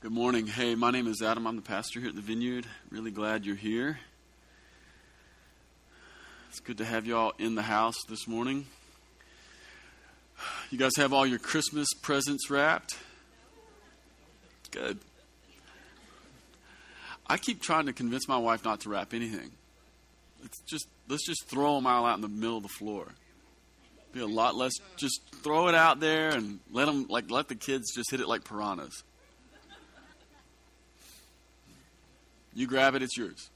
Good morning. Hey, my name is Adam. I'm the pastor here at the Vineyard. Really glad you're here. It's good to have you all in the house this morning. You guys have all your Christmas presents wrapped? Good. I keep trying to convince my wife not to wrap anything. Let's just let's just throw them all out in the middle of the floor. Be a lot less. Just throw it out there and let them like let the kids just hit it like piranhas. You grab it, it's yours.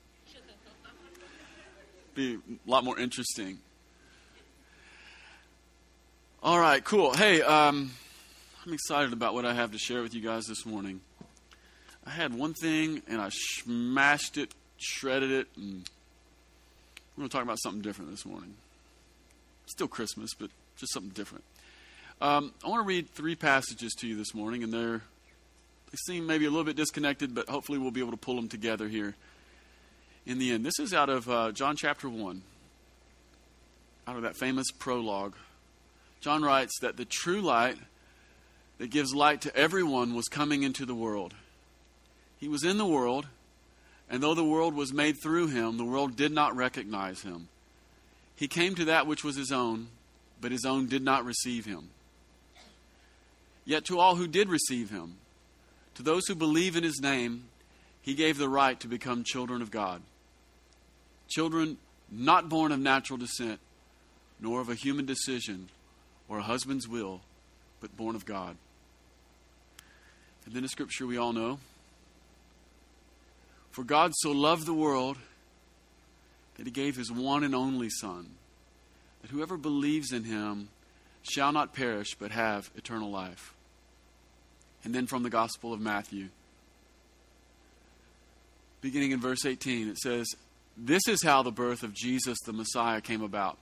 Be a lot more interesting. All right, cool. Hey, um, I'm excited about what I have to share with you guys this morning. I had one thing and I smashed it, shredded it, and we're going to talk about something different this morning. Still Christmas, but just something different. Um, I want to read three passages to you this morning, and they're they seem maybe a little bit disconnected, but hopefully we'll be able to pull them together here in the end. This is out of uh, John chapter 1, out of that famous prologue. John writes that the true light that gives light to everyone was coming into the world. He was in the world, and though the world was made through him, the world did not recognize him. He came to that which was his own, but his own did not receive him. Yet to all who did receive him, to those who believe in his name, he gave the right to become children of God. Children not born of natural descent, nor of a human decision or a husband's will, but born of God. And then a scripture we all know. For God so loved the world that he gave his one and only Son, that whoever believes in him shall not perish but have eternal life. And then from the Gospel of Matthew, beginning in verse 18, it says, This is how the birth of Jesus the Messiah came about.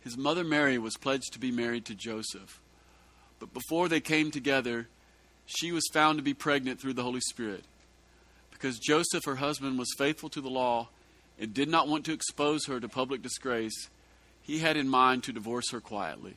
His mother Mary was pledged to be married to Joseph. But before they came together, she was found to be pregnant through the Holy Spirit. Because Joseph, her husband, was faithful to the law and did not want to expose her to public disgrace, he had in mind to divorce her quietly.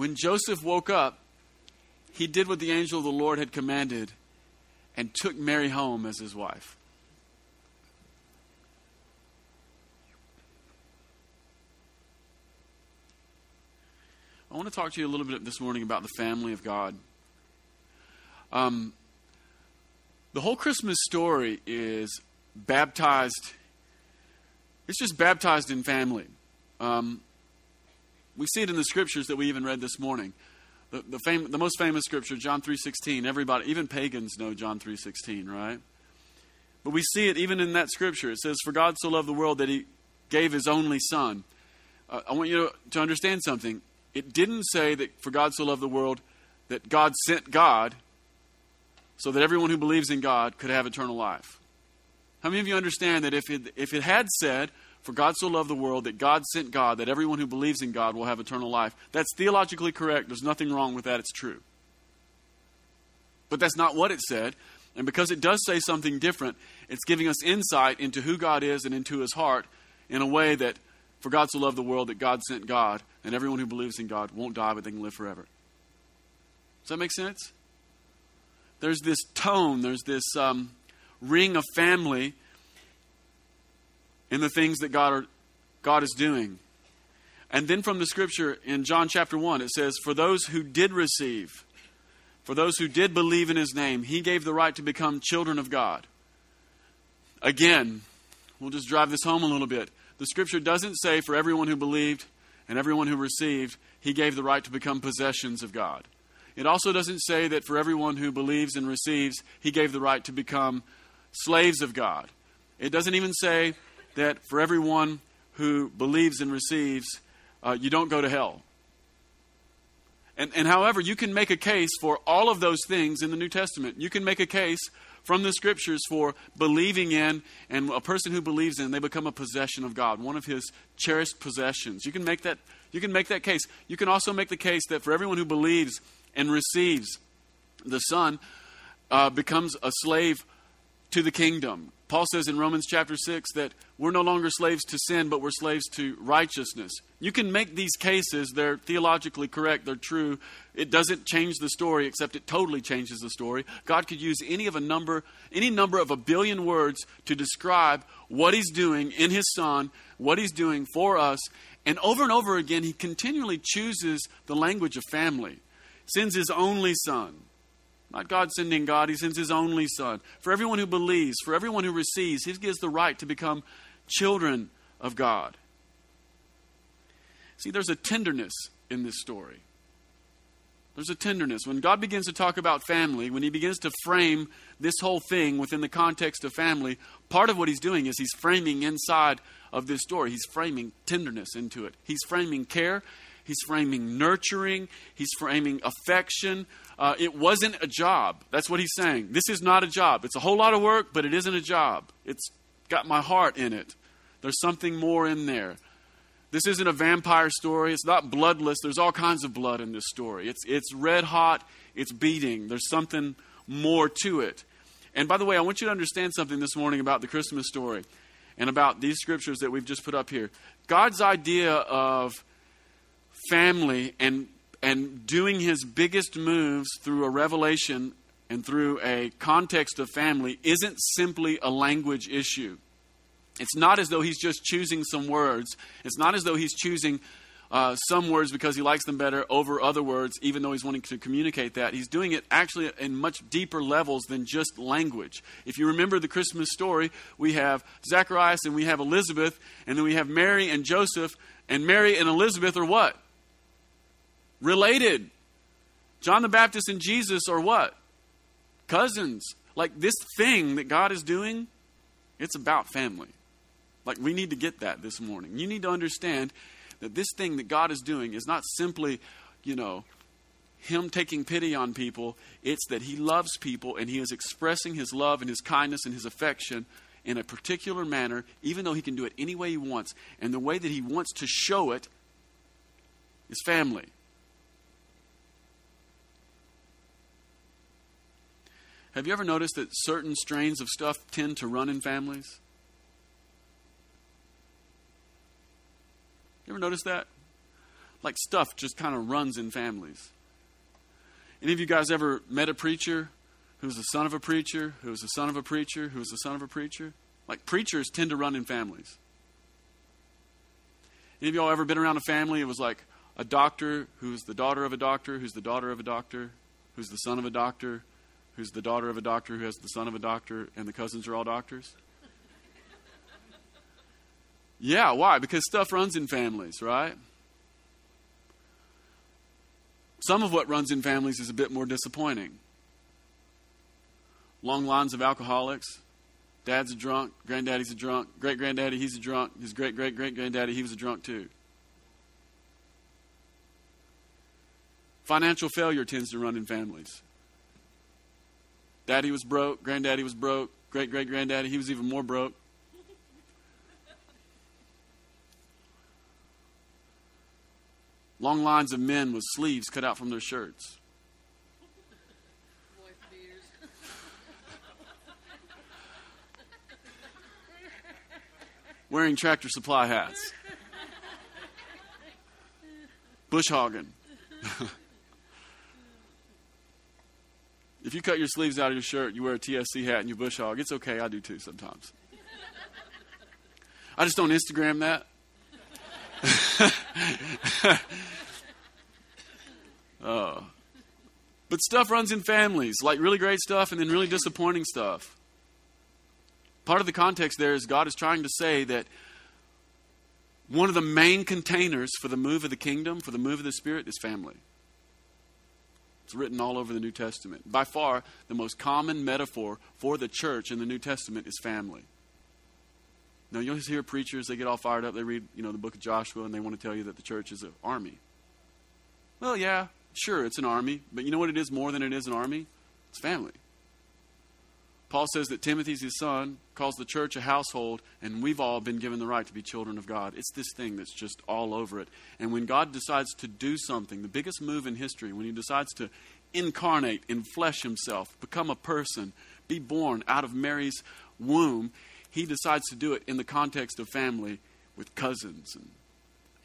When Joseph woke up, he did what the angel of the Lord had commanded and took Mary home as his wife. I want to talk to you a little bit this morning about the family of God. Um, the whole Christmas story is baptized, it's just baptized in family. Um, we see it in the scriptures that we even read this morning. The, the, fam- the most famous scripture, John 3.16, everybody, even pagans know John 3.16, right? But we see it even in that scripture. It says, For God so loved the world that he gave his only son. Uh, I want you to, to understand something. It didn't say that for God so loved the world that God sent God so that everyone who believes in God could have eternal life. How many of you understand that if it, if it had said, for God so loved the world that God sent God, that everyone who believes in God will have eternal life. That's theologically correct. There's nothing wrong with that. It's true. But that's not what it said. And because it does say something different, it's giving us insight into who God is and into his heart in a way that, for God so loved the world that God sent God, and everyone who believes in God won't die, but they can live forever. Does that make sense? There's this tone, there's this um, ring of family in the things that God, are, God is doing. And then from the scripture in John chapter 1, it says, For those who did receive, for those who did believe in his name, he gave the right to become children of God. Again, we'll just drive this home a little bit. The scripture doesn't say for everyone who believed and everyone who received, he gave the right to become possessions of God. It also doesn't say that for everyone who believes and receives, he gave the right to become slaves of God. It doesn't even say that for everyone who believes and receives, uh, you don't go to hell. And, and however, you can make a case for all of those things in the New Testament. You can make a case from the scriptures for believing in, and a person who believes in, they become a possession of God, one of his cherished possessions. You can make that, you can make that case. You can also make the case that for everyone who believes and receives the Son, uh, becomes a slave to the kingdom. Paul says in Romans chapter 6 that we're no longer slaves to sin, but we're slaves to righteousness. You can make these cases, they're theologically correct, they're true. It doesn't change the story, except it totally changes the story. God could use any of a number, any number of a billion words to describe what He's doing in His Son, what He's doing for us. And over and over again, He continually chooses the language of family, sends His only Son not God sending God, He sends His only Son. For everyone who believes, for everyone who receives, He gives the right to become children of God. See, there's a tenderness in this story. There's a tenderness. When God begins to talk about family, when He begins to frame this whole thing within the context of family, part of what He's doing is He's framing inside of this story. He's framing tenderness into it. He's framing care. He's framing nurturing. He's framing affection. Uh, it wasn't a job. That's what he's saying. This is not a job. It's a whole lot of work, but it isn't a job. It's got my heart in it. There's something more in there. This isn't a vampire story. It's not bloodless. There's all kinds of blood in this story. It's, it's red hot. It's beating. There's something more to it. And by the way, I want you to understand something this morning about the Christmas story and about these scriptures that we've just put up here. God's idea of family and and doing his biggest moves through a revelation and through a context of family isn't simply a language issue. It's not as though he's just choosing some words. It's not as though he's choosing uh, some words because he likes them better over other words, even though he's wanting to communicate that. He's doing it actually in much deeper levels than just language. If you remember the Christmas story, we have Zacharias and we have Elizabeth, and then we have Mary and Joseph, and Mary and Elizabeth are what? Related. John the Baptist and Jesus are what? Cousins. Like this thing that God is doing, it's about family. Like we need to get that this morning. You need to understand that this thing that God is doing is not simply, you know, him taking pity on people. It's that he loves people and he is expressing his love and his kindness and his affection in a particular manner, even though he can do it any way he wants. And the way that he wants to show it is family. Have you ever noticed that certain strains of stuff tend to run in families? You ever notice that? Like stuff just kind of runs in families. Any of you guys ever met a preacher who's the son of a preacher, who's the son of a preacher, who's the son of a preacher? Like preachers tend to run in families. Any of y'all ever been around a family? It was like a doctor who's the daughter of a doctor, who's the daughter of a doctor, who's the son of a doctor, who's the daughter of a doctor who has the son of a doctor, and the cousins are all doctors? yeah, why? Because stuff runs in families, right? Some of what runs in families is a bit more disappointing. Long lines of alcoholics. Dad's a drunk. Granddaddy's a drunk. Great granddaddy, he's a drunk. His great great great granddaddy, he was a drunk too. Financial failure tends to run in families. Daddy was broke. Granddaddy was broke. Great great granddaddy, he was even more broke. Long lines of men with sleeves cut out from their shirts. Wearing tractor supply hats. Bush hogging. If you cut your sleeves out of your shirt, you wear a TSC hat, and you bush hog, it's okay. I do too sometimes. I just don't Instagram that. uh, but stuff runs in families, like really great stuff and then really disappointing stuff. Part of the context there is God is trying to say that one of the main containers for the move of the kingdom, for the move of the Spirit, is family. It's written all over the New Testament. By far, the most common metaphor for the church in the New Testament is family. Now, you'll hear preachers, they get all fired up. They read, you know, the book of Joshua, and they want to tell you that the church is an army. Well, yeah, Sure, it's an army, but you know what it is more than it is an army? It's family. Paul says that Timothy's his son, calls the church a household, and we've all been given the right to be children of God. It's this thing that's just all over it. And when God decides to do something, the biggest move in history, when he decides to incarnate, flesh himself, become a person, be born out of Mary's womb, he decides to do it in the context of family with cousins and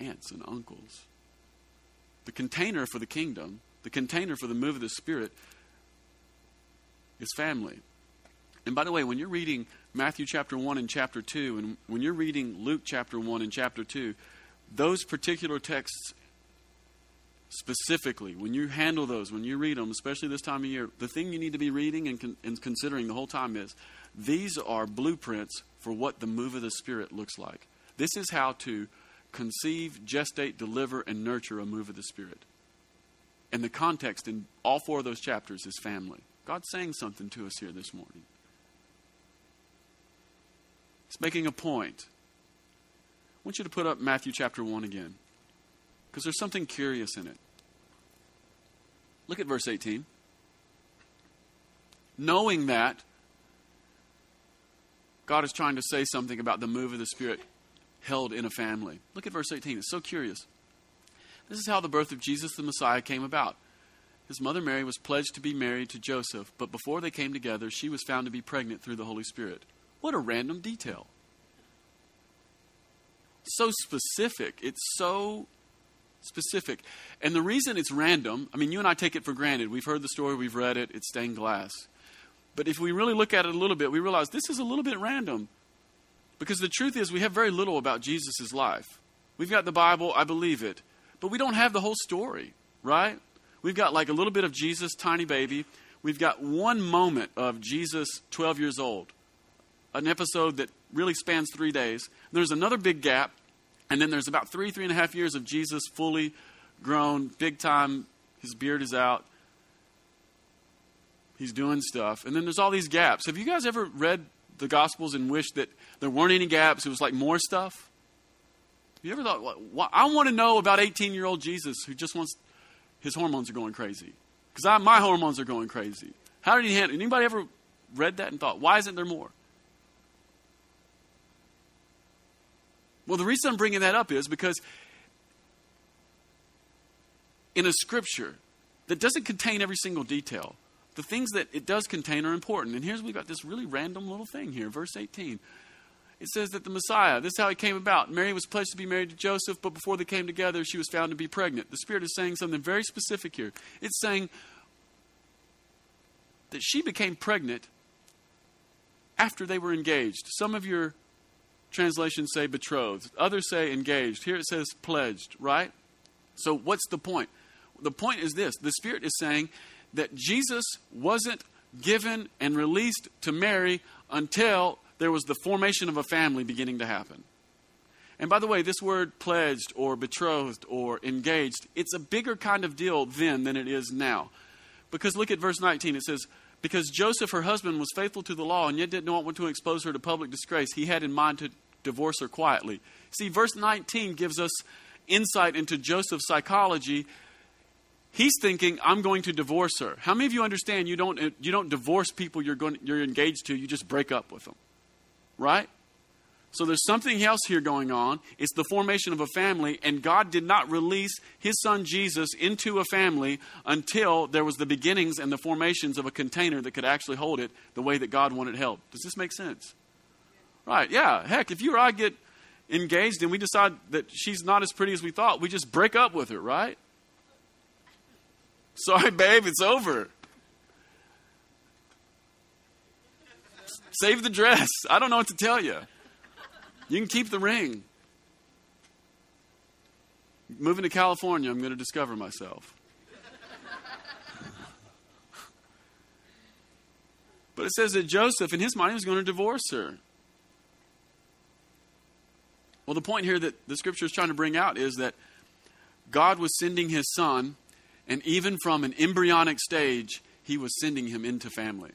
aunts and uncles. The container for the kingdom, the container for the move of the Spirit, is family. And by the way, when you're reading Matthew chapter 1 and chapter 2, and when you're reading Luke chapter 1 and chapter 2, those particular texts specifically, when you handle those, when you read them, especially this time of year, the thing you need to be reading and, con- and considering the whole time is these are blueprints for what the move of the Spirit looks like. This is how to conceive, gestate, deliver, and nurture a move of the Spirit. And the context in all four of those chapters is family. God's saying something to us here this morning. He's making a point. I want you to put up Matthew chapter 1 again, because there's something curious in it. Look at verse 18. Knowing that God is trying to say something about the move of the Spirit held in a family. Look at verse 18. It's so curious. This is how the birth of Jesus the Messiah came about. His mother Mary was pledged to be married to Joseph, but before they came together, she was found to be pregnant through the Holy Spirit. What a random detail. So specific. It's so specific. And the reason it's random, I mean, you and I take it for granted. We've heard the story, we've read it, it's stained glass. But if we really look at it a little bit, we realize this is a little bit random. Because the truth is, we have very little about Jesus' life. We've got the Bible, I believe it, but we don't have the whole story, right? We've got like a little bit of Jesus, tiny baby. We've got one moment of Jesus, 12 years old, an episode that really spans three days. There's another big gap, and then there's about three, three and a half years of Jesus fully grown, big time. His beard is out. He's doing stuff. And then there's all these gaps. Have you guys ever read the Gospels and wished that there weren't any gaps. It was like more stuff. You ever thought, well, I want to know about 18 year old Jesus who just wants, his hormones are going crazy? Because my hormones are going crazy. How did he handle Anybody ever read that and thought, why isn't there more? Well, the reason I'm bringing that up is because in a scripture that doesn't contain every single detail, the things that it does contain are important. And here's we've got this really random little thing here, verse 18. It says that the Messiah, this is how he came about. Mary was pledged to be married to Joseph, but before they came together, she was found to be pregnant. The Spirit is saying something very specific here. It's saying that she became pregnant after they were engaged. Some of your translations say betrothed, others say engaged. Here it says pledged, right? So, what's the point? The point is this the Spirit is saying that Jesus wasn't given and released to Mary until there was the formation of a family beginning to happen. And by the way, this word pledged or betrothed or engaged, it's a bigger kind of deal then than it is now. Because look at verse 19. It says, Because Joseph, her husband, was faithful to the law and yet did not want to expose her to public disgrace, he had in mind to divorce her quietly. See, verse 19 gives us insight into Joseph's psychology He's thinking, I'm going to divorce her. How many of you understand you don't, you don't divorce people you're, going, you're engaged to, you just break up with them? Right? So there's something else here going on. It's the formation of a family, and God did not release his son Jesus into a family until there was the beginnings and the formations of a container that could actually hold it the way that God wanted held. Does this make sense? Right, yeah. Heck, if you or I get engaged and we decide that she's not as pretty as we thought, we just break up with her, right? Sorry, babe, it's over. Save the dress. I don't know what to tell you. You can keep the ring. Moving to California, I'm going to discover myself. but it says that Joseph, in his mind, was going to divorce her. Well, the point here that the scripture is trying to bring out is that God was sending his son and even from an embryonic stage, he was sending him into family.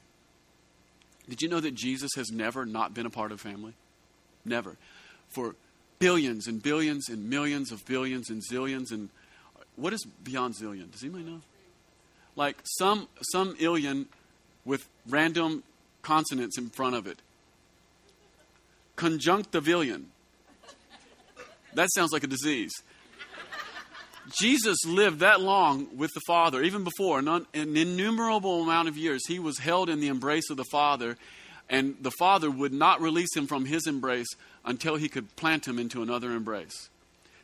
Did you know that Jesus has never not been a part of family? Never. For billions and billions and millions of billions and zillions and what is beyond zillion? Does anybody know? Like some some illion with random consonants in front of it. Conjunctivillion. That sounds like a disease. Jesus lived that long with the Father, even before, an, un, an innumerable amount of years. He was held in the embrace of the Father, and the Father would not release him from his embrace until he could plant him into another embrace.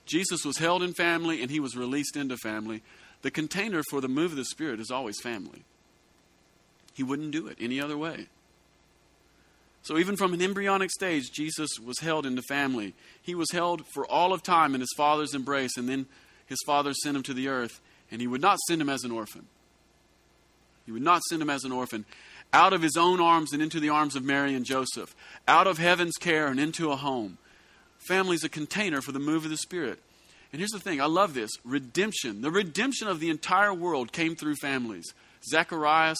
Jesus was held in family, and he was released into family. The container for the move of the Spirit is always family. He wouldn't do it any other way. So, even from an embryonic stage, Jesus was held into family. He was held for all of time in his Father's embrace, and then his father sent him to the earth, and he would not send him as an orphan. He would not send him as an orphan. Out of his own arms and into the arms of Mary and Joseph. Out of heaven's care and into a home. Family is a container for the move of the Spirit. And here's the thing I love this redemption. The redemption of the entire world came through families. Zacharias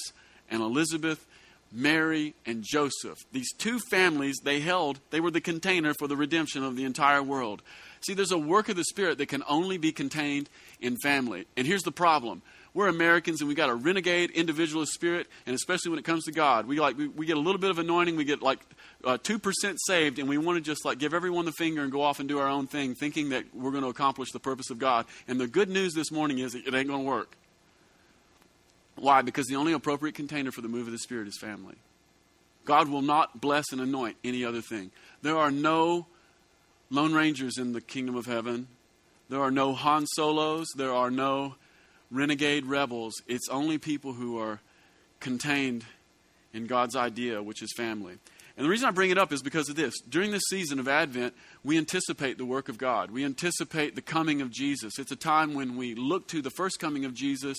and Elizabeth, Mary and Joseph. These two families they held, they were the container for the redemption of the entire world. See, there's a work of the Spirit that can only be contained in family. And here's the problem. We're Americans and we got a renegade individualist spirit, and especially when it comes to God, we like we, we get a little bit of anointing, we get like uh, two uh, percent saved, and we want to just like give everyone the finger and go off and do our own thing, thinking that we're going to accomplish the purpose of God. And the good news this morning is it ain't going to work. Why? Because the only appropriate container for the move of the Spirit is family. God will not bless and anoint any other thing. There are no Lone Rangers in the kingdom of heaven. There are no Han Solos. There are no renegade rebels. It's only people who are contained in God's idea, which is family. And the reason I bring it up is because of this. During this season of Advent, we anticipate the work of God. We anticipate the coming of Jesus. It's a time when we look to the first coming of Jesus.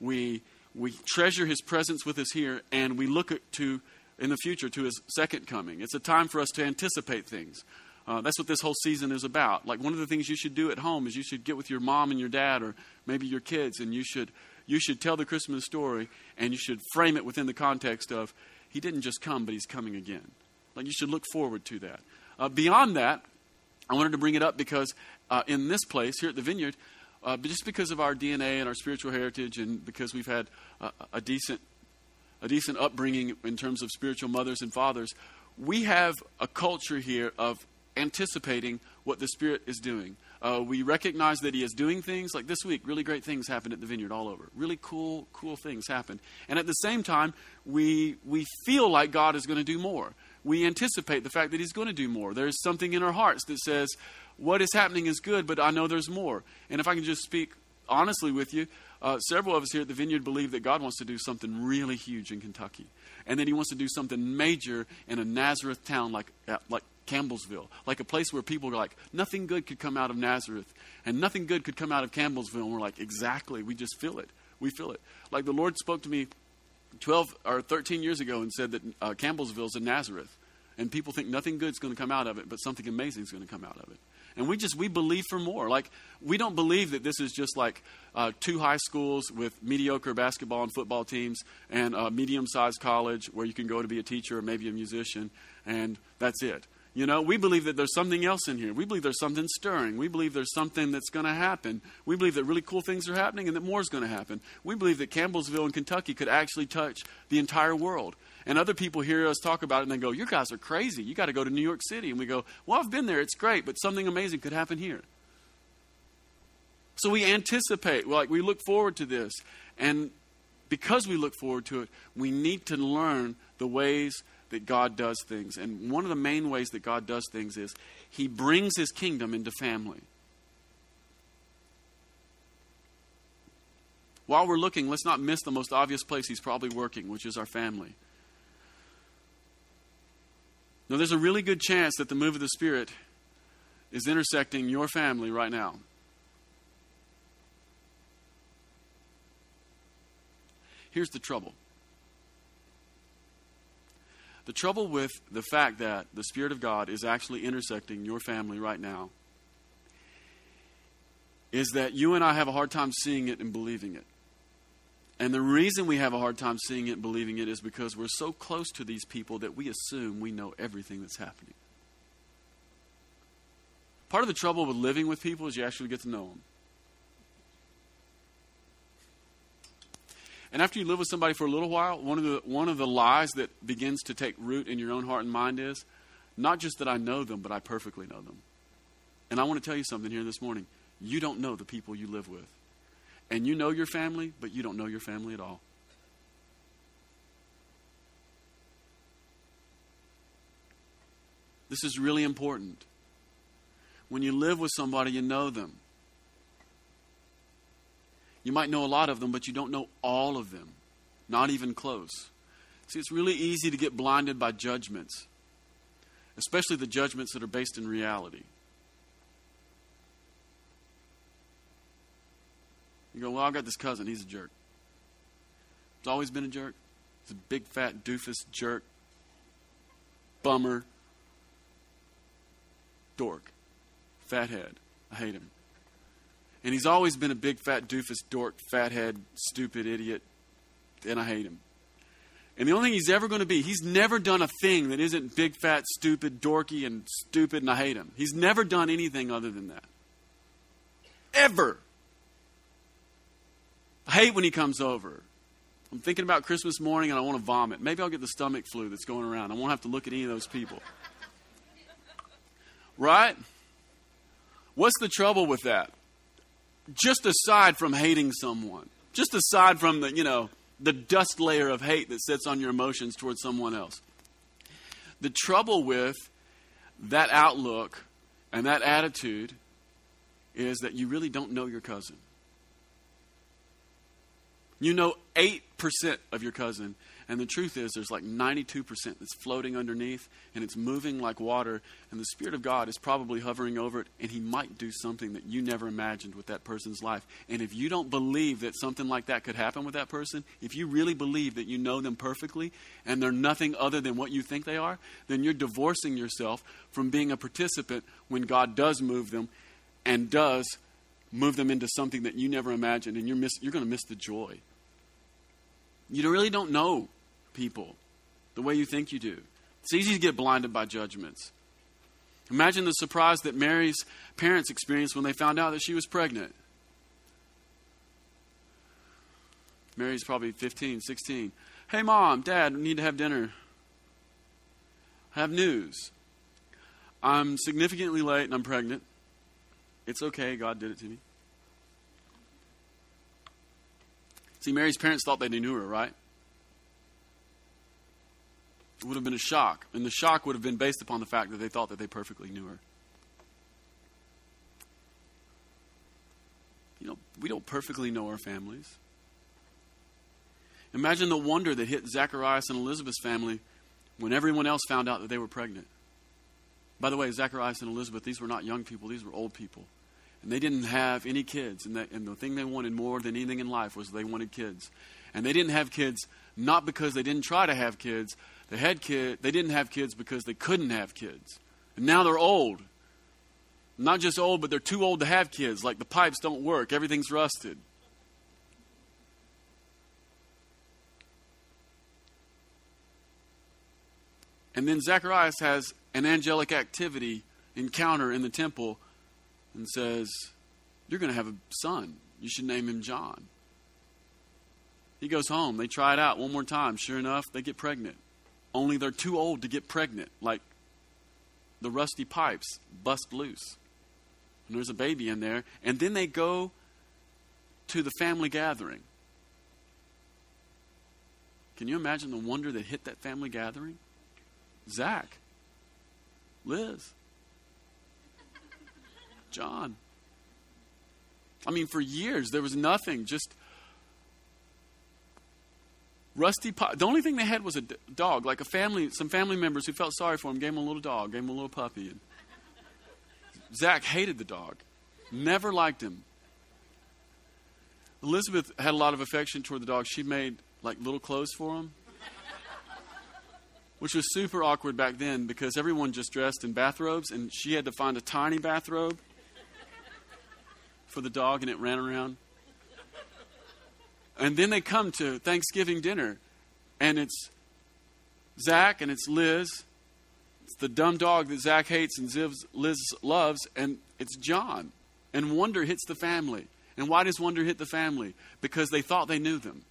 We, we treasure his presence with us here, and we look to, in the future, to his second coming. It's a time for us to anticipate things. Uh, that's what this whole season is about. Like one of the things you should do at home is you should get with your mom and your dad, or maybe your kids, and you should you should tell the Christmas story, and you should frame it within the context of He didn't just come, but He's coming again. Like you should look forward to that. Uh, beyond that, I wanted to bring it up because uh, in this place here at the Vineyard, uh, just because of our DNA and our spiritual heritage, and because we've had a decent a decent upbringing in terms of spiritual mothers and fathers, we have a culture here of anticipating what the Spirit is doing. Uh, we recognize that He is doing things like this week. Really great things happened at the vineyard all over. Really cool, cool things happened. And at the same time, we we feel like God is going to do more. We anticipate the fact that He's going to do more. There's something in our hearts that says, "What is happening is good, but I know there's more." And if I can just speak honestly with you, uh, several of us here at the vineyard believe that God wants to do something really huge in Kentucky, and that He wants to do something major in a Nazareth town like uh, like Campbellsville, like a place where people are like, nothing good could come out of Nazareth, and nothing good could come out of Campbellsville. And we're like, exactly, we just feel it. We feel it. Like the Lord spoke to me 12 or 13 years ago and said that uh, Campbellsville is in Nazareth. And people think nothing good is going to come out of it, but something amazing is going to come out of it. And we just, we believe for more. Like, we don't believe that this is just like uh, two high schools with mediocre basketball and football teams and a medium sized college where you can go to be a teacher or maybe a musician, and that's it. You know, we believe that there's something else in here. We believe there's something stirring. We believe there's something that's going to happen. We believe that really cool things are happening and that more is going to happen. We believe that Campbellsville in Kentucky could actually touch the entire world. And other people hear us talk about it and they go, You guys are crazy. You got to go to New York City. And we go, Well, I've been there. It's great, but something amazing could happen here. So we anticipate, like, we look forward to this. And because we look forward to it, we need to learn the ways that God does things. And one of the main ways that God does things is He brings His kingdom into family. While we're looking, let's not miss the most obvious place He's probably working, which is our family. Now, there's a really good chance that the move of the Spirit is intersecting your family right now. Here's the trouble the trouble with the fact that the Spirit of God is actually intersecting your family right now is that you and I have a hard time seeing it and believing it. And the reason we have a hard time seeing it and believing it is because we're so close to these people that we assume we know everything that's happening. Part of the trouble with living with people is you actually get to know them. And after you live with somebody for a little while, one of the one of the lies that begins to take root in your own heart and mind is not just that I know them, but I perfectly know them. And I want to tell you something here this morning. You don't know the people you live with. And you know your family, but you don't know your family at all. This is really important. When you live with somebody, you know them. You might know a lot of them, but you don't know all of them, not even close. See, it's really easy to get blinded by judgments, especially the judgments that are based in reality. You go, well, I've got this cousin. He's a jerk. He's always been a jerk. He's a big, fat, doofus jerk. Bummer. Dork. Fathead. I hate him. And he's always been a big, fat, doofus, dork, fathead, stupid idiot. And I hate him. And the only thing he's ever going to be, he's never done a thing that isn't big, fat, stupid, dorky, and stupid, and I hate him. He's never done anything other than that. Ever. I hate when he comes over. I'm thinking about Christmas morning and I want to vomit. Maybe I'll get the stomach flu that's going around. I won't have to look at any of those people. Right? What's the trouble with that? Just aside from hating someone, just aside from the, you know, the dust layer of hate that sits on your emotions towards someone else. The trouble with that outlook and that attitude is that you really don't know your cousin. You know 8% of your cousin, and the truth is there's like 92% that's floating underneath, and it's moving like water, and the Spirit of God is probably hovering over it, and He might do something that you never imagined with that person's life. And if you don't believe that something like that could happen with that person, if you really believe that you know them perfectly, and they're nothing other than what you think they are, then you're divorcing yourself from being a participant when God does move them and does move them into something that you never imagined, and you're, you're going to miss the joy. You really don't know people the way you think you do. It's easy to get blinded by judgments. Imagine the surprise that Mary's parents experienced when they found out that she was pregnant. Mary's probably 15, 16. Hey, mom, dad, we need to have dinner. I have news. I'm significantly late and I'm pregnant. It's okay, God did it to me. See, Mary's parents thought they knew her, right? It would have been a shock. And the shock would have been based upon the fact that they thought that they perfectly knew her. You know, we don't perfectly know our families. Imagine the wonder that hit Zacharias and Elizabeth's family when everyone else found out that they were pregnant. By the way, Zacharias and Elizabeth, these were not young people, these were old people and they didn't have any kids. And, and the thing they wanted more than anything in life was they wanted kids. And they didn't have kids not because they didn't try to have kids. They had kid. They didn't have kids because they couldn't have kids. And now they're old. Not just old, but they're too old to have kids. Like the pipes don't work. Everything's rusted. And then Zacharias has an angelic activity encounter in the temple and says, You're going to have a son. You should name him John. He goes home. They try it out one more time. Sure enough, they get pregnant. Only they're too old to get pregnant. Like the rusty pipes bust loose. And there's a baby in there. And then they go to the family gathering. Can you imagine the wonder that hit that family gathering? Zach, Liz, John. I mean, for years, there was nothing, just rusty pot. The only thing they had was a dog, like a family, some family members who felt sorry for him gave him a little dog, gave him a little puppy. And Zach hated the dog, never liked him. Elizabeth had a lot of affection toward the dog. She made like little clothes for him which was super awkward back then because everyone just dressed in bathrobes and she had to find a tiny bathrobe for the dog and it ran around. And then they come to Thanksgiving dinner, and it's Zach and it's Liz. It's the dumb dog that Zach hates and Liz loves, and it's John. And wonder hits the family. And why does wonder hit the family? Because they thought they knew them.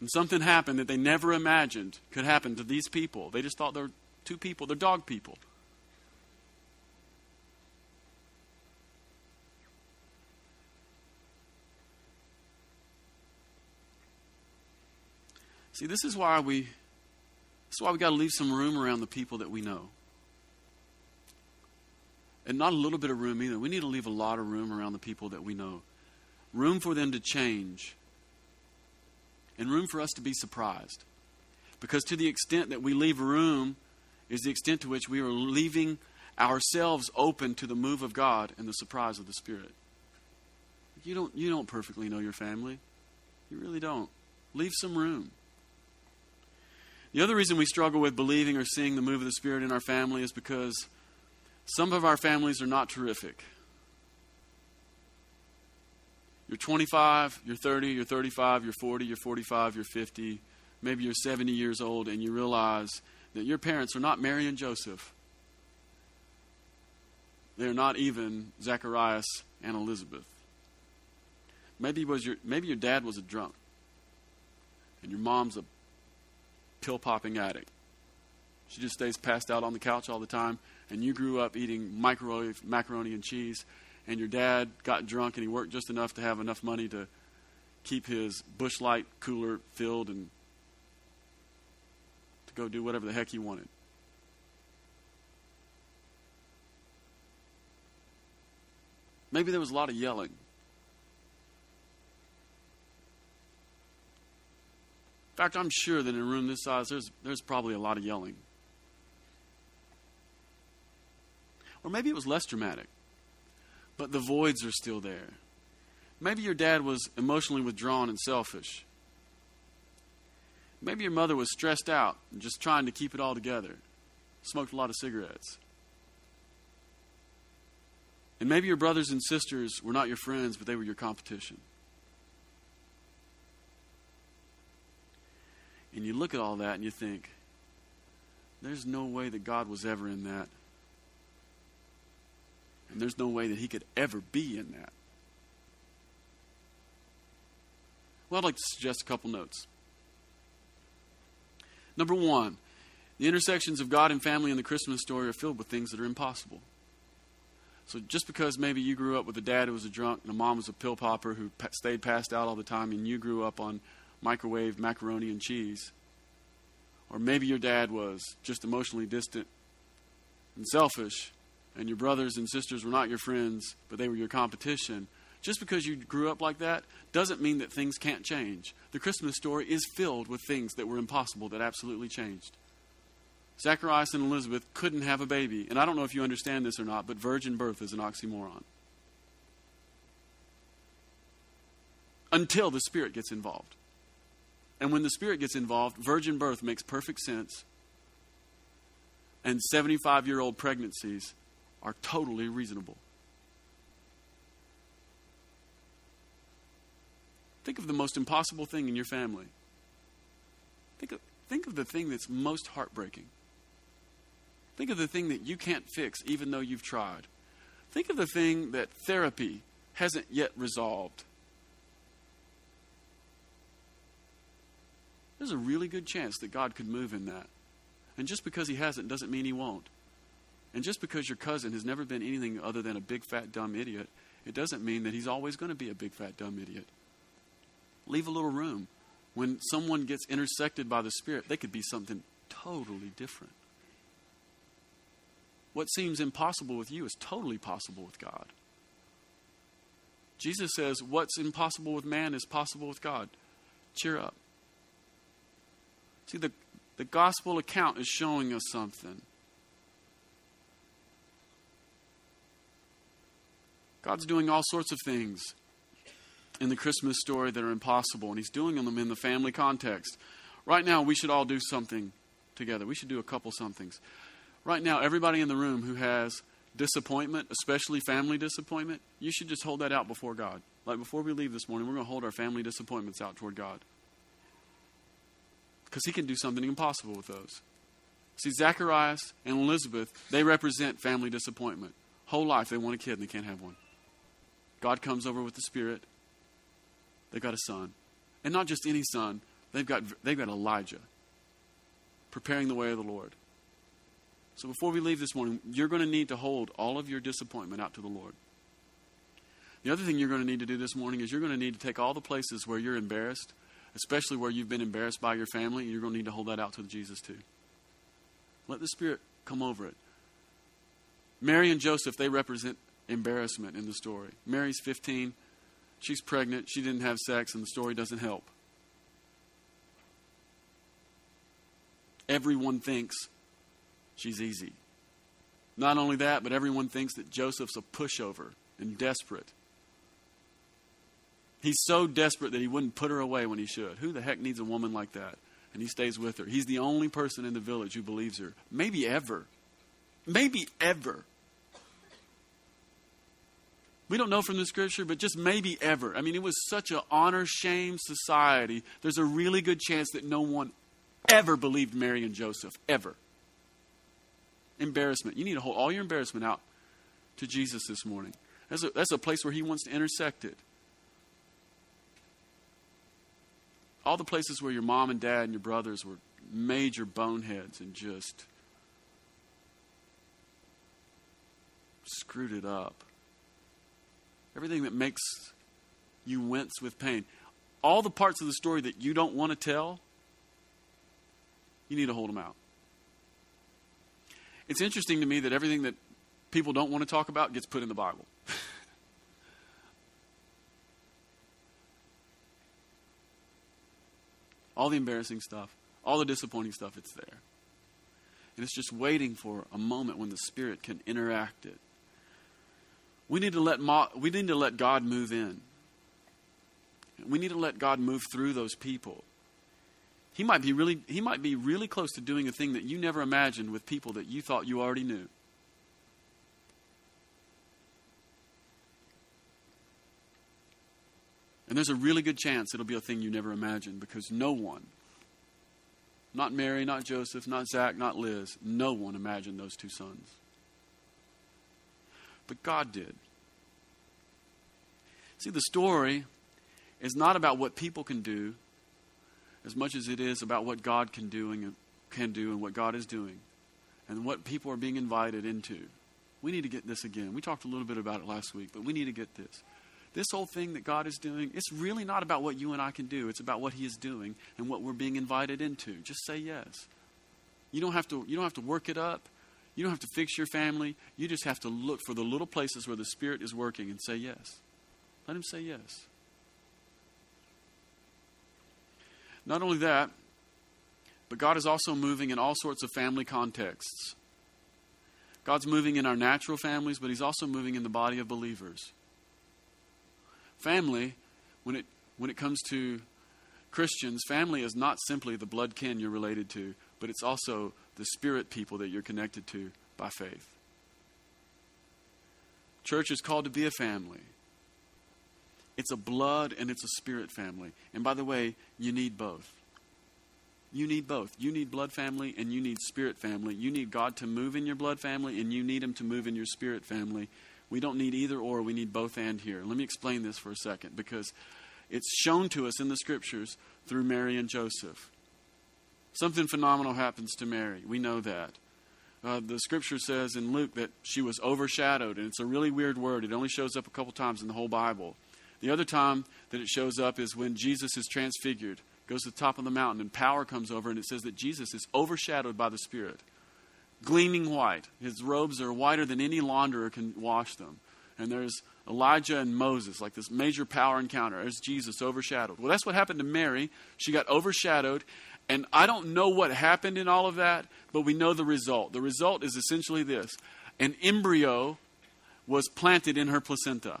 And something happened that they never imagined could happen to these people. They just thought they're two people, they're dog people. See, this is why we this is why we got to leave some room around the people that we know. And not a little bit of room either. We need to leave a lot of room around the people that we know. Room for them to change. And room for us to be surprised. Because to the extent that we leave room is the extent to which we are leaving ourselves open to the move of God and the surprise of the Spirit. You don't, you don't perfectly know your family. You really don't. Leave some room. The other reason we struggle with believing or seeing the move of the Spirit in our family is because some of our families are not terrific. You're 25, you're 30, you're 35, you're 40, you're 45, you're 50, maybe you're 70 years old, and you realize that your parents are not Mary and Joseph. They're not even Zacharias and Elizabeth. Maybe was your maybe your dad was a drunk, and your mom's a pill popping addict. She just stays passed out on the couch all the time. And you grew up eating microwave macaroni and cheese. And your dad got drunk and he worked just enough to have enough money to keep his Busch Light cooler filled and to go do whatever the heck he wanted. Maybe there was a lot of yelling. Fact, I'm sure that in a room this size, there's, there's probably a lot of yelling. Or maybe it was less dramatic, but the voids are still there. Maybe your dad was emotionally withdrawn and selfish. Maybe your mother was stressed out and just trying to keep it all together, smoked a lot of cigarettes. And maybe your brothers and sisters were not your friends, but they were your competition. And you look at all that and you think, there's no way that God was ever in that. And there's no way that he could ever be in that. Well, I'd like to suggest a couple notes. Number one, the intersections of God and family in the Christmas story are filled with things that are impossible. So just because maybe you grew up with a dad who was a drunk and a mom was a pill popper who stayed passed out all the time, and you grew up on microwave macaroni and cheese. Or maybe your dad was just emotionally distant and selfish, and your brothers and sisters were not your friends, but they were your competition. Just because you grew up like that doesn't mean that things can't change. The Christmas story is filled with things that were impossible that absolutely changed. Zacharias and Elizabeth couldn't have a baby. And I don't know if you understand this or not, but virgin birth is an oxymoron. Until the Spirit gets involved. And when the Spirit gets involved, virgin birth makes perfect sense. And 75 year old pregnancies are totally reasonable. Think of the most impossible thing in your family. Think of, think of the thing that's most heartbreaking. Think of the thing that you can't fix even though you've tried. Think of the thing that therapy hasn't yet resolved. There's a really good chance that God could move in that. And just because he hasn't doesn't mean he won't. And just because your cousin has never been anything other than a big, fat, dumb idiot, it doesn't mean that he's always going to be a big, fat, dumb idiot. Leave a little room. When someone gets intersected by the Spirit, they could be something totally different. What seems impossible with you is totally possible with God. Jesus says, What's impossible with man is possible with God. Cheer up. See, the, the gospel account is showing us something. God's doing all sorts of things in the Christmas story that are impossible, and He's doing them in the family context. Right now, we should all do something together. We should do a couple somethings. Right now, everybody in the room who has disappointment, especially family disappointment, you should just hold that out before God. Like before we leave this morning, we're going to hold our family disappointments out toward God because he can do something impossible with those. See, Zacharias and Elizabeth, they represent family disappointment. Whole life, they want a kid and they can't have one. God comes over with the Spirit. They got a son. And not just any son, They've got, they've got Elijah preparing the way of the Lord. So before we leave this morning, you're going to need to hold all of your disappointment out to the Lord. The other thing you're going to need to do this morning is you're going to need to take all the places where you're embarrassed, especially where you've been embarrassed by your family, you're going to need to hold that out to Jesus too. Let the Spirit come over it. Mary and Joseph, they represent embarrassment in the story. Mary's 15. She's pregnant. She didn't have sex, and the story doesn't help. Everyone thinks she's easy. Not only that, but everyone thinks that Joseph's a pushover and desperate. He's so desperate that he wouldn't put her away when he should. Who the heck needs a woman like that? And he stays with her. He's the only person in the village who believes her. Maybe ever. Maybe ever. We don't know from the scripture, but just maybe ever. I mean, it was such an honor shame society. There's a really good chance that no one ever believed Mary and Joseph. Ever. Embarrassment. You need to hold all your embarrassment out to Jesus this morning. That's a, that's a place where He wants to intersect it. All the places where your mom and dad and your brothers were major boneheads and just screwed it up. Everything that makes you wince with pain. All the parts of the story that you don't want to tell, you need to hold them out. It's interesting to me that everything that people don't want to talk about gets put in the Bible. all the embarrassing stuff, all the disappointing stuff, it's there. And it's just waiting for a moment when the Spirit can interact it. We need to let, mo- we need to let God move in. We need to let God move through those people. He might be really, he might be really close to doing a thing that you never imagined with people that you thought you already knew. And there's a really good chance it'll be a thing you never imagined because no one, not Mary, not Joseph, not Zach, not Liz, no one imagined those two sons. But God did. See, the story is not about what people can do, as much as it is about what God can do and can do and what God is doing and what people are being invited into. We need to get this again. We talked a little bit about it last week, but we need to get this. This whole thing that God is doing, it's really not about what you and I can do. It's about what He is doing and what we're being invited into. Just say yes. You don't have to, you don't have to work it up. You don't have to fix your family. You just have to look for the little places where the Spirit is working and say yes. Let Him say yes. Not only that, but God is also moving in all sorts of family contexts. God's moving in our natural families, but He's also moving in the body of believers. Family, when it, when it comes to Christians, family is not simply the blood kin you're related to, but it's also the spirit people that you're connected to by faith. Church is called to be a family. It's a blood and it's a spirit family. And by the way, you need both. You need both. You need blood family and you need spirit family. You need God to move in your blood family and you need Him to move in your spirit family. We don't need either or, we need both and here. Let me explain this for a second because it's shown to us in the scriptures through Mary and Joseph. Something phenomenal happens to Mary. We know that. Uh, the scripture says in Luke that she was overshadowed, and it's a really weird word. It only shows up a couple times in the whole Bible. The other time that it shows up is when Jesus is transfigured, goes to the top of the mountain, and power comes over, and it says that Jesus is overshadowed by the Spirit. Gleaming white. His robes are whiter than any launderer can wash them. And there's Elijah and Moses, like this major power encounter. There's Jesus overshadowed. Well, that's what happened to Mary. She got overshadowed. And I don't know what happened in all of that, but we know the result. The result is essentially this an embryo was planted in her placenta.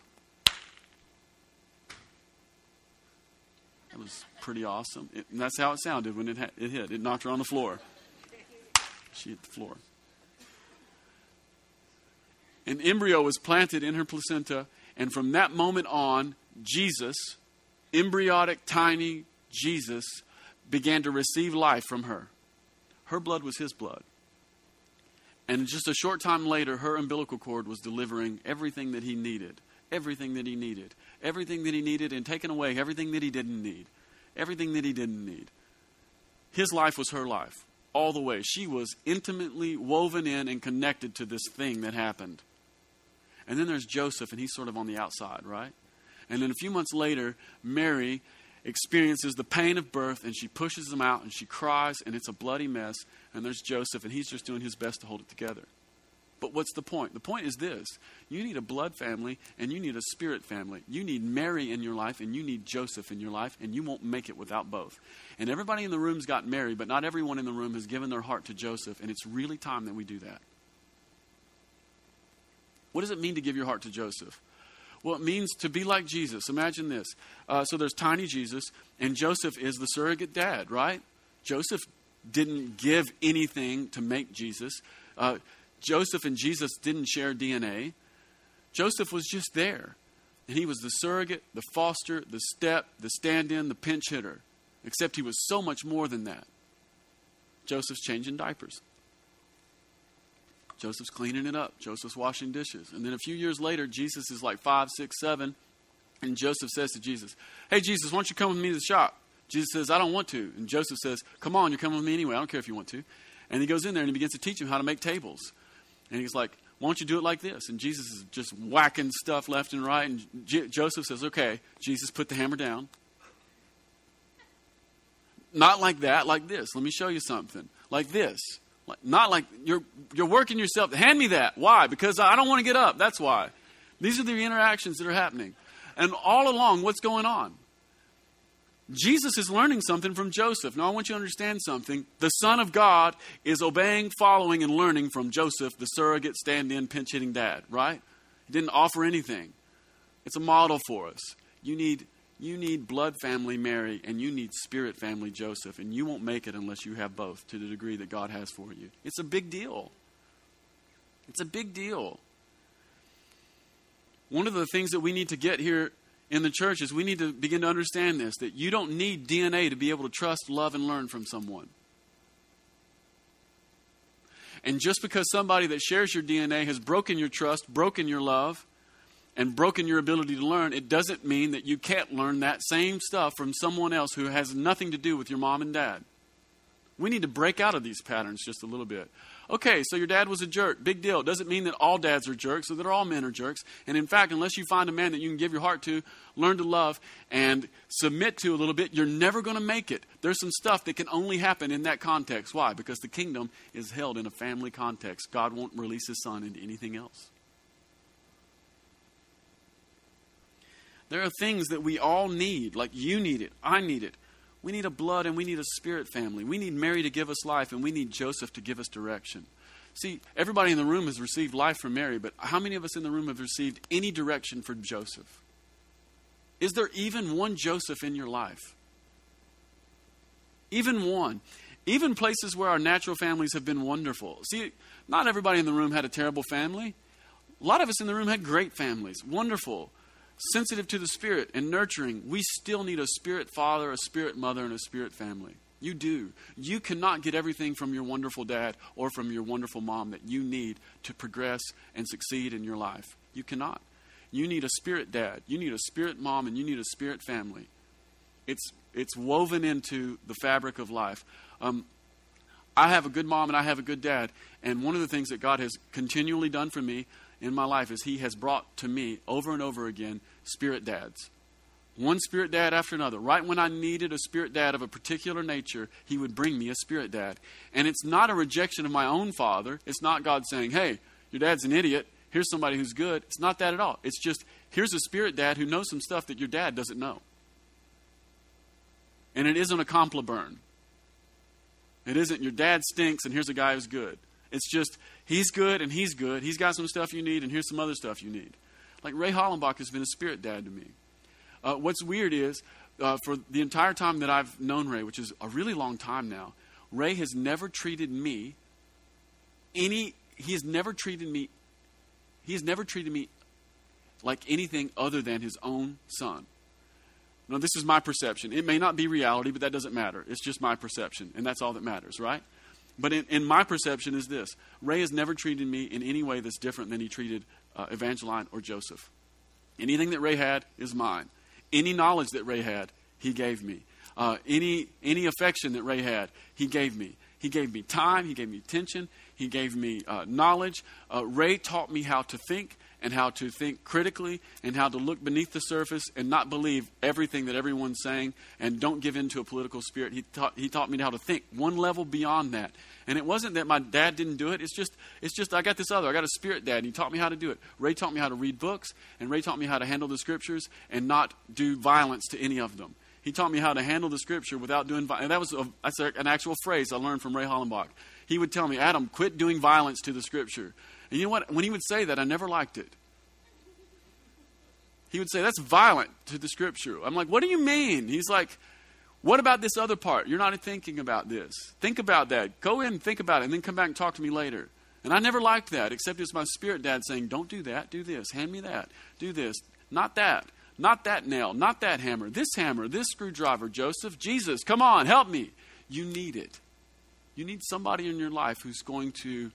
That was pretty awesome. It, and that's how it sounded when it, ha- it hit. It knocked her on the floor. She hit the floor. An embryo was planted in her placenta, and from that moment on, Jesus, embryonic, tiny Jesus, began to receive life from her. Her blood was his blood. And just a short time later, her umbilical cord was delivering everything that he needed. Everything that he needed. Everything that he needed and taking away everything that he didn't need. everything that he didn't need. His life was her life, all the way. She was intimately woven in and connected to this thing that happened. And then there's Joseph, and he's sort of on the outside, right? And then a few months later, Mary experiences the pain of birth, and she pushes him out, and she cries, and it's a bloody mess. And there's Joseph, and he's just doing his best to hold it together. But what's the point? The point is this you need a blood family and you need a spirit family. You need Mary in your life and you need Joseph in your life, and you won't make it without both. And everybody in the room's got Mary, but not everyone in the room has given their heart to Joseph, and it's really time that we do that. What does it mean to give your heart to Joseph? Well, it means to be like Jesus. Imagine this. Uh, so there's tiny Jesus, and Joseph is the surrogate dad, right? Joseph didn't give anything to make Jesus. Uh, Joseph and Jesus didn't share DNA. Joseph was just there. And he was the surrogate, the foster, the step, the stand in, the pinch hitter. Except he was so much more than that. Joseph's changing diapers. Joseph's cleaning it up. Joseph's washing dishes. And then a few years later, Jesus is like five, six, seven. And Joseph says to Jesus, Hey, Jesus, why don't you come with me to the shop? Jesus says, I don't want to. And Joseph says, Come on, you're coming with me anyway. I don't care if you want to. And he goes in there and he begins to teach him how to make tables. And he's like, Why don't you do it like this? And Jesus is just whacking stuff left and right. And J- Joseph says, Okay, Jesus, put the hammer down. Not like that, like this. Let me show you something. Like this. Not like you're, you're working yourself. Hand me that. Why? Because I don't want to get up. That's why. These are the interactions that are happening. And all along, what's going on? Jesus is learning something from Joseph. Now, I want you to understand something. The Son of God is obeying, following, and learning from Joseph, the surrogate, stand in, pinch hitting dad, right? He didn't offer anything. It's a model for us. You need, you need blood family Mary, and you need spirit family Joseph, and you won't make it unless you have both to the degree that God has for you. It's a big deal. It's a big deal. One of the things that we need to get here in the church is we need to begin to understand this that you don't need DNA to be able to trust, love, and learn from someone. And just because somebody that shares your DNA has broken your trust, broken your love, and broken your ability to learn, it doesn't mean that you can't learn that same stuff from someone else who has nothing to do with your mom and dad. We need to break out of these patterns just a little bit. Okay, so your dad was a jerk. Big deal. Doesn't mean that all dads are jerks or that all men are jerks. And in fact, unless you find a man that you can give your heart to, learn to love, and submit to a little bit, you're never going to make it. There's some stuff that can only happen in that context. Why? Because the kingdom is held in a family context. God won't release his son into anything else. There are things that we all need, like you need it, I need it. We need a blood and we need a spirit family. We need Mary to give us life and we need Joseph to give us direction. See, everybody in the room has received life from Mary, but how many of us in the room have received any direction from Joseph? Is there even one Joseph in your life? Even one. Even places where our natural families have been wonderful. See, not everybody in the room had a terrible family. A lot of us in the room had great families, wonderful sensitive to the Spirit and nurturing, we still need a Spirit father, a Spirit mother, and a Spirit family. You do. You cannot get everything from your wonderful dad or from your wonderful mom that you need to progress and succeed in your life. You cannot. You need a spirit dad, you need a spirit mom, and you need a spirit family. It's, it's woven into the fabric of life. Um, I have a good mom and I have a good dad. And one of the things that God has continually done for me in my life is He has brought to me over and over again spirit dads. One spirit dad after another. Right when I needed a spirit dad of a particular nature, He would bring me a spirit dad. And it's not a rejection of my own father. It's not God saying, hey, your dad's an idiot. Here's somebody who's good. It's not that at all. It's just, here's a spirit dad who knows some stuff that your dad doesn't know. And it isn't a compliment burn. It isn't your dad stinks and here's a guy who's good. It's just he's good and he's good. He's got some stuff you need and here's some other stuff you need. Like Ray Hollenbach has been a spirit dad to me. Uh, what's weird is uh, for the entire time that I've known Ray, which is a really long time now, Ray has never treated me any. He has never treated me. He has never treated me like anything other than his own son. Now, this is my perception. It may not be reality, but that doesn't matter. It's just my perception, and that's all that matters, right? But in, in, my perception is this Ray has never treated me in any way that's different than he treated uh, Evangeline or Joseph. Anything that Ray had is mine. Any knowledge that Ray had, he gave me. uh, any, any affection that Ray had, he gave me. He gave me time, he gave me attention, he gave me uh, knowledge. Uh, Ray taught me how to think and how to think critically and how to look beneath the surface and not believe everything that everyone's saying and don't give in to a political spirit. He taught, he taught me how to think one level beyond that. And it wasn't that my dad didn't do it. It's just, it's just I got this other. I got a spirit dad, and he taught me how to do it. Ray taught me how to read books, and Ray taught me how to handle the scriptures and not do violence to any of them. He taught me how to handle the scripture without doing violence. And that was a, that's an actual phrase I learned from Ray Hollenbach. He would tell me, Adam, quit doing violence to the scripture. And you know what? When he would say that, I never liked it he would say, That's violent to the scripture. I'm like, What do you mean? He's like, What about this other part? You're not thinking about this. Think about that. Go in and think about it, and then come back and talk to me later. And I never liked that, except it's my spirit dad saying, Don't do that. Do this. Hand me that. Do this. Not that. Not that nail. Not that hammer. This hammer. This screwdriver. Joseph. Jesus. Come on. Help me. You need it. You need somebody in your life who's going to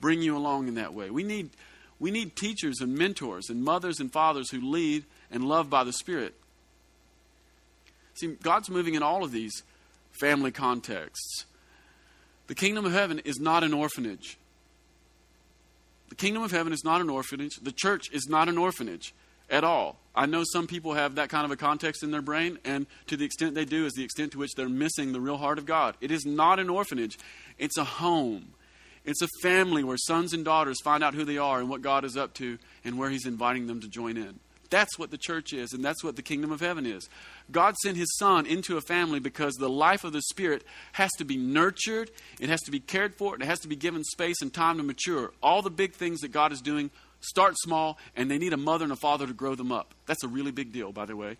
bring you along in that way. We need we need teachers and mentors and mothers and fathers who lead and love by the Spirit. See, God's moving in all of these family contexts. The kingdom of heaven is not an orphanage. The kingdom of heaven is not an orphanage. The church is not an orphanage at all. I know some people have that kind of a context in their brain, and to the extent they do, is the extent to which they're missing the real heart of God. It is not an orphanage, it's a home. It's a family where sons and daughters find out who they are and what God is up to and where He's inviting them to join in. That's what the church is, and that's what the kingdom of heaven is. God sent His Son into a family because the life of the Spirit has to be nurtured, it has to be cared for, and it has to be given space and time to mature. All the big things that God is doing start small, and they need a mother and a father to grow them up. That's a really big deal, by the way.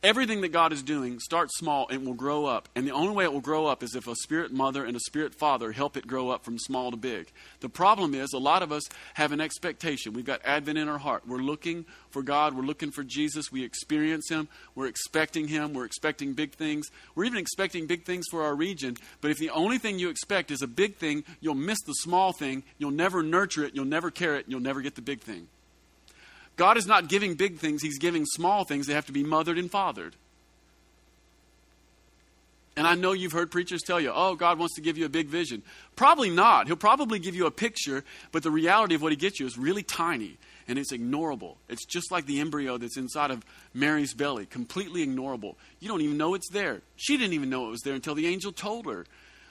Everything that God is doing starts small and will grow up. And the only way it will grow up is if a spirit mother and a spirit father help it grow up from small to big. The problem is, a lot of us have an expectation. We've got Advent in our heart. We're looking for God. We're looking for Jesus. We experience Him. We're expecting Him. We're expecting big things. We're even expecting big things for our region. But if the only thing you expect is a big thing, you'll miss the small thing. You'll never nurture it. You'll never care it. You'll never get the big thing. God is not giving big things, He's giving small things. They have to be mothered and fathered. And I know you've heard preachers tell you, oh, God wants to give you a big vision. Probably not. He'll probably give you a picture, but the reality of what He gets you is really tiny and it's ignorable. It's just like the embryo that's inside of Mary's belly, completely ignorable. You don't even know it's there. She didn't even know it was there until the angel told her.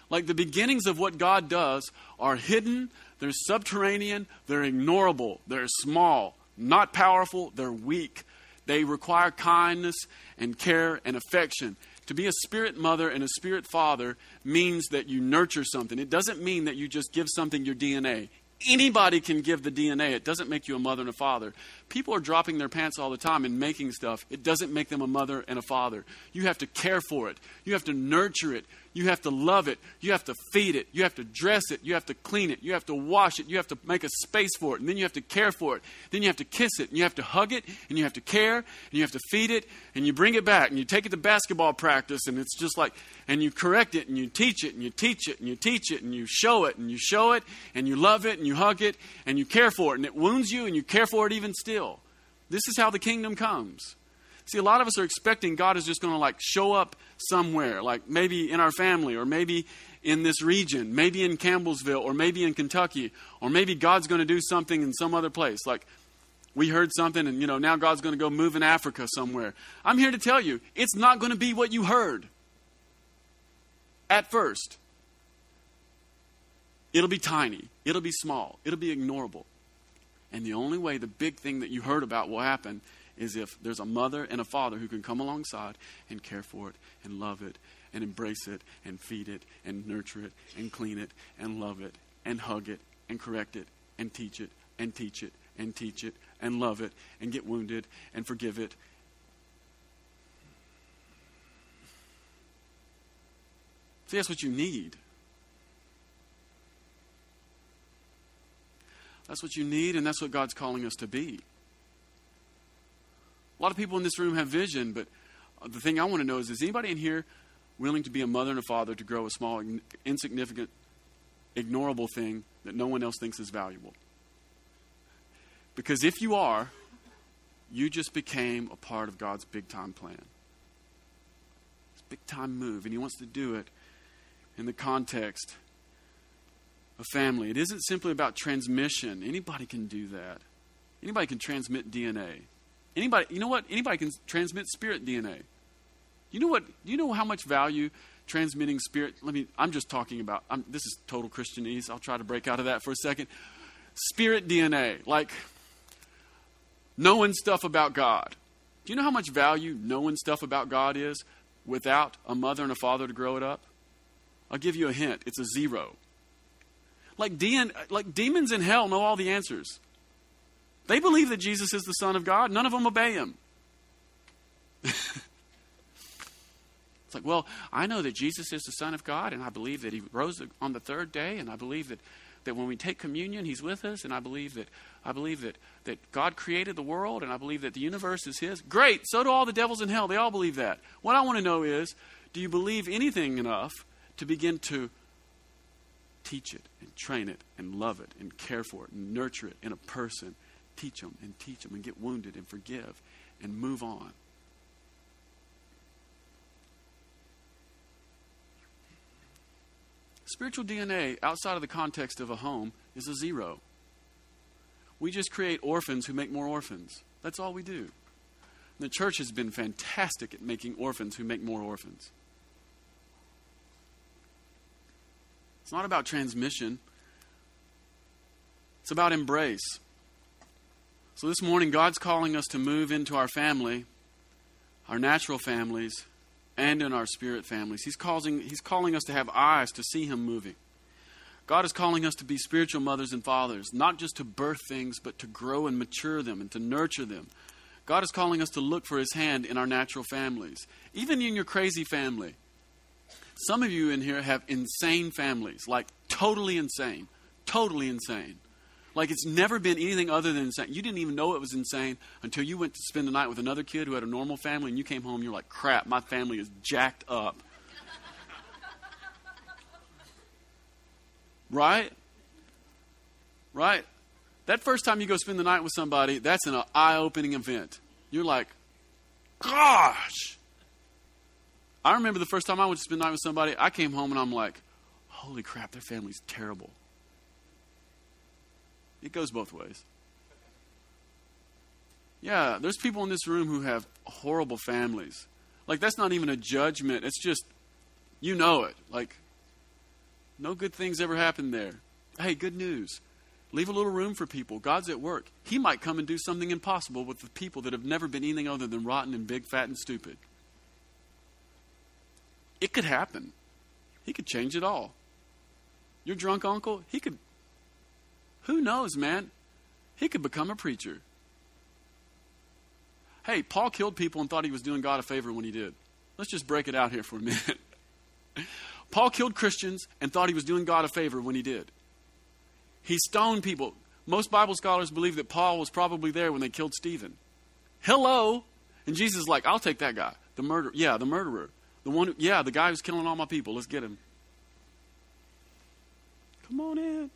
Like the beginnings of what God does are hidden, they're subterranean, they're ignorable, they're small not powerful, they're weak. They require kindness and care and affection. To be a spirit mother and a spirit father means that you nurture something. It doesn't mean that you just give something your DNA. Anybody can give the DNA. It doesn't make you a mother and a father. People are dropping their pants all the time and making stuff. It doesn't make them a mother and a father. You have to care for it, you have to nurture it, you have to love it. You have to feed it. You have to dress it. You have to clean it. You have to wash it. You have to make a space for it. And then you have to care for it. Then you have to kiss it. And you have to hug it. And you have to care. And you have to feed it. And you bring it back. And you take it to basketball practice. And it's just like, and you correct it. And you teach it. And you teach it. And you teach it. And you show it. And you show it. And you love it. And you hug it. And you care for it. And it wounds you. And you care for it even still. This is how the kingdom comes. See, a lot of us are expecting God is just going to like show up somewhere, like maybe in our family or maybe in this region, maybe in Campbellsville or maybe in Kentucky, or maybe God's going to do something in some other place. Like we heard something and you know, now God's going to go move in Africa somewhere. I'm here to tell you, it's not going to be what you heard at first. It'll be tiny, it'll be small, it'll be ignorable. And the only way the big thing that you heard about will happen is if there's a mother and a father who can come alongside and care for it and love it and embrace it and feed it and nurture it and clean it and love it and hug it and correct it and teach it and teach it and teach it and love it and get wounded and forgive it. See, that's what you need. That's what you need, and that's what God's calling us to be. A lot of people in this room have vision, but the thing I want to know is is anybody in here willing to be a mother and a father to grow a small, insignificant, ignorable thing that no one else thinks is valuable? Because if you are, you just became a part of God's big time plan. It's a big time move, and He wants to do it in the context of family. It isn't simply about transmission. Anybody can do that. Anybody can transmit DNA. Anybody, you know what? Anybody can transmit spirit DNA. You know what? You know how much value transmitting spirit. Let me. I'm just talking about. I'm, this is total Christianese. I'll try to break out of that for a second. Spirit DNA, like knowing stuff about God. Do you know how much value knowing stuff about God is without a mother and a father to grow it up? I'll give you a hint. It's a zero. Like, de- like demons in hell know all the answers. They believe that Jesus is the Son of God. None of them obey him. it's like, well, I know that Jesus is the Son of God, and I believe that he rose on the third day, and I believe that, that when we take communion, he's with us, and I believe that I believe that, that God created the world, and I believe that the universe is his. Great, so do all the devils in hell. They all believe that. What I want to know is, do you believe anything enough to begin to teach it and train it and love it and care for it and nurture it in a person. Teach them and teach them and get wounded and forgive and move on. Spiritual DNA outside of the context of a home is a zero. We just create orphans who make more orphans. That's all we do. The church has been fantastic at making orphans who make more orphans. It's not about transmission, it's about embrace. So this morning, God's calling us to move into our family, our natural families, and in our spirit families. He's, causing, he's calling us to have eyes to see Him moving. God is calling us to be spiritual mothers and fathers, not just to birth things, but to grow and mature them and to nurture them. God is calling us to look for His hand in our natural families, even in your crazy family. Some of you in here have insane families, like totally insane, totally insane. Like it's never been anything other than insane. You didn't even know it was insane until you went to spend the night with another kid who had a normal family and you came home you're like, crap, my family is jacked up. right? Right? That first time you go spend the night with somebody, that's an eye opening event. You're like, gosh, I remember the first time I went to spend the night with somebody, I came home and I'm like, holy crap, their family's terrible. It goes both ways. Yeah, there's people in this room who have horrible families. Like, that's not even a judgment. It's just, you know it. Like, no good things ever happen there. Hey, good news. Leave a little room for people. God's at work. He might come and do something impossible with the people that have never been anything other than rotten and big, fat, and stupid. It could happen. He could change it all. Your drunk uncle, he could, who knows, man? He could become a preacher. Hey, Paul killed people and thought he was doing God a favor when he did. Let's just break it out here for a minute. Paul killed Christians and thought he was doing God a favor when he did. He stoned people. Most Bible scholars believe that Paul was probably there when they killed Stephen. Hello. And Jesus is like, I'll take that guy. The murderer. Yeah, the murderer. The one, who, yeah, the guy who's killing all my people. Let's get him. Come on in.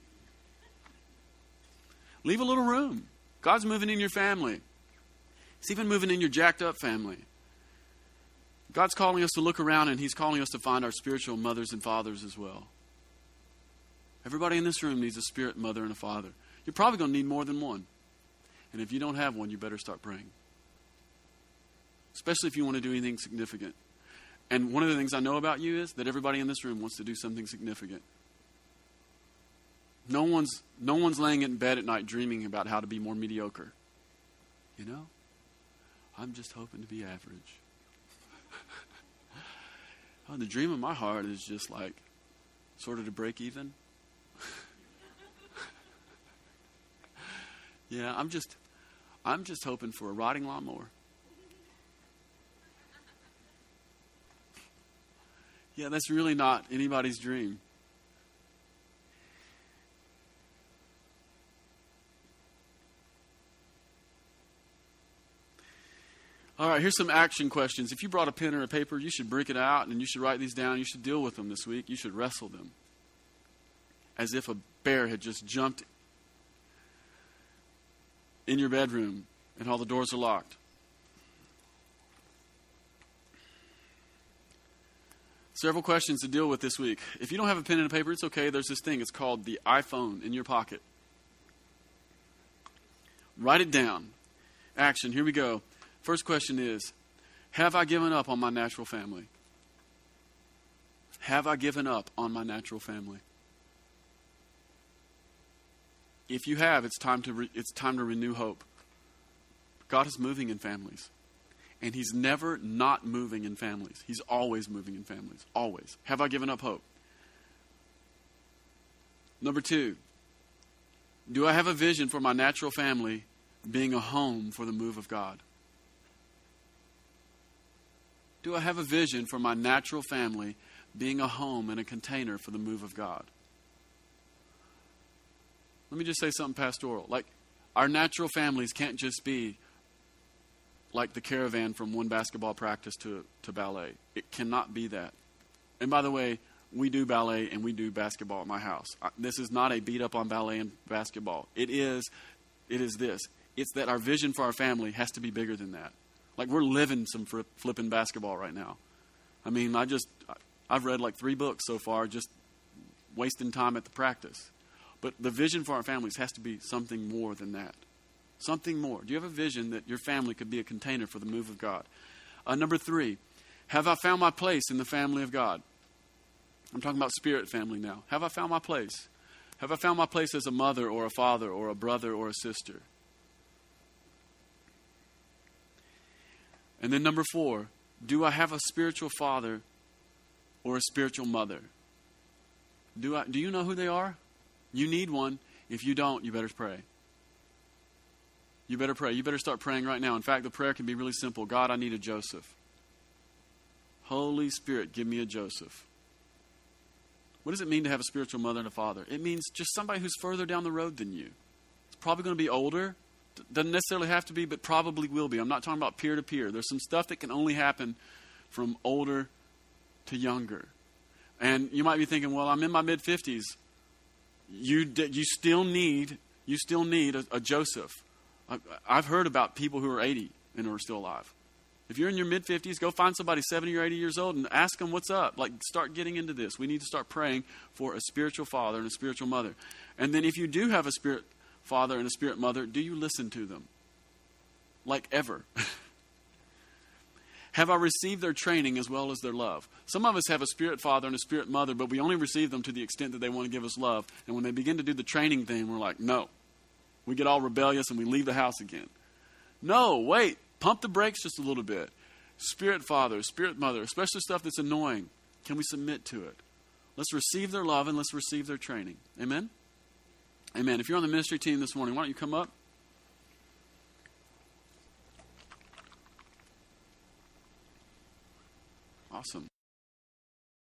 Leave a little room. God's moving in your family. He's even moving in your jacked up family. God's calling us to look around and He's calling us to find our spiritual mothers and fathers as well. Everybody in this room needs a spirit mother and a father. You're probably going to need more than one. And if you don't have one, you better start praying. Especially if you want to do anything significant. And one of the things I know about you is that everybody in this room wants to do something significant. No one's, no one's laying in bed at night dreaming about how to be more mediocre. You know? I'm just hoping to be average. oh, the dream of my heart is just like sort of to break even. yeah, I'm just I'm just hoping for a riding lawnmower. Yeah, that's really not anybody's dream. All right, here's some action questions. If you brought a pen or a paper, you should break it out and you should write these down. You should deal with them this week. You should wrestle them as if a bear had just jumped in your bedroom and all the doors are locked. Several questions to deal with this week. If you don't have a pen and a paper, it's okay. There's this thing. It's called the iPhone in your pocket. Write it down. Action. Here we go. First question is Have I given up on my natural family? Have I given up on my natural family? If you have, it's time to, re- it's time to renew hope. God is moving in families. And He's never not moving in families. He's always moving in families. Always. Have I given up hope? Number two, do I have a vision for my natural family being a home for the move of God? Do I have a vision for my natural family being a home and a container for the move of God? Let me just say something pastoral. Like, our natural families can't just be like the caravan from one basketball practice to, to ballet. It cannot be that. And by the way, we do ballet and we do basketball at my house. This is not a beat up on ballet and basketball. It is, it is this. It's that our vision for our family has to be bigger than that. Like we're living some flipping basketball right now. I mean, I just, I've read like three books so far, just wasting time at the practice. But the vision for our families has to be something more than that. Something more. Do you have a vision that your family could be a container for the move of God? Uh, number three, have I found my place in the family of God? I'm talking about spirit family now. Have I found my place? Have I found my place as a mother or a father or a brother or a sister? And then number four, do I have a spiritual father or a spiritual mother? Do, I, do you know who they are? You need one. If you don't, you better pray you better pray. You better start praying right now. In fact, the prayer can be really simple God, I need a Joseph. Holy Spirit, give me a Joseph. What does it mean to have a spiritual mother and a father? It means just somebody who's further down the road than you. It's probably going to be older. Doesn't necessarily have to be, but probably will be. I'm not talking about peer to peer. There's some stuff that can only happen from older to younger. And you might be thinking, well, I'm in my mid 50s. You, you still need you still need a, a Joseph. I've heard about people who are 80 and are still alive. If you're in your mid 50s, go find somebody 70 or 80 years old and ask them what's up. Like, start getting into this. We need to start praying for a spiritual father and a spiritual mother. And then, if you do have a spirit father and a spirit mother, do you listen to them? Like, ever. have I received their training as well as their love? Some of us have a spirit father and a spirit mother, but we only receive them to the extent that they want to give us love. And when they begin to do the training thing, we're like, no, we get all rebellious and we leave the house again. No, wait, pump the brakes just a little bit. Spirit father, spirit mother, especially stuff that's annoying, can we submit to it? Let's receive their love and let's receive their training. Amen? Amen. If you're on the ministry team this morning, why don't you come up? Awesome.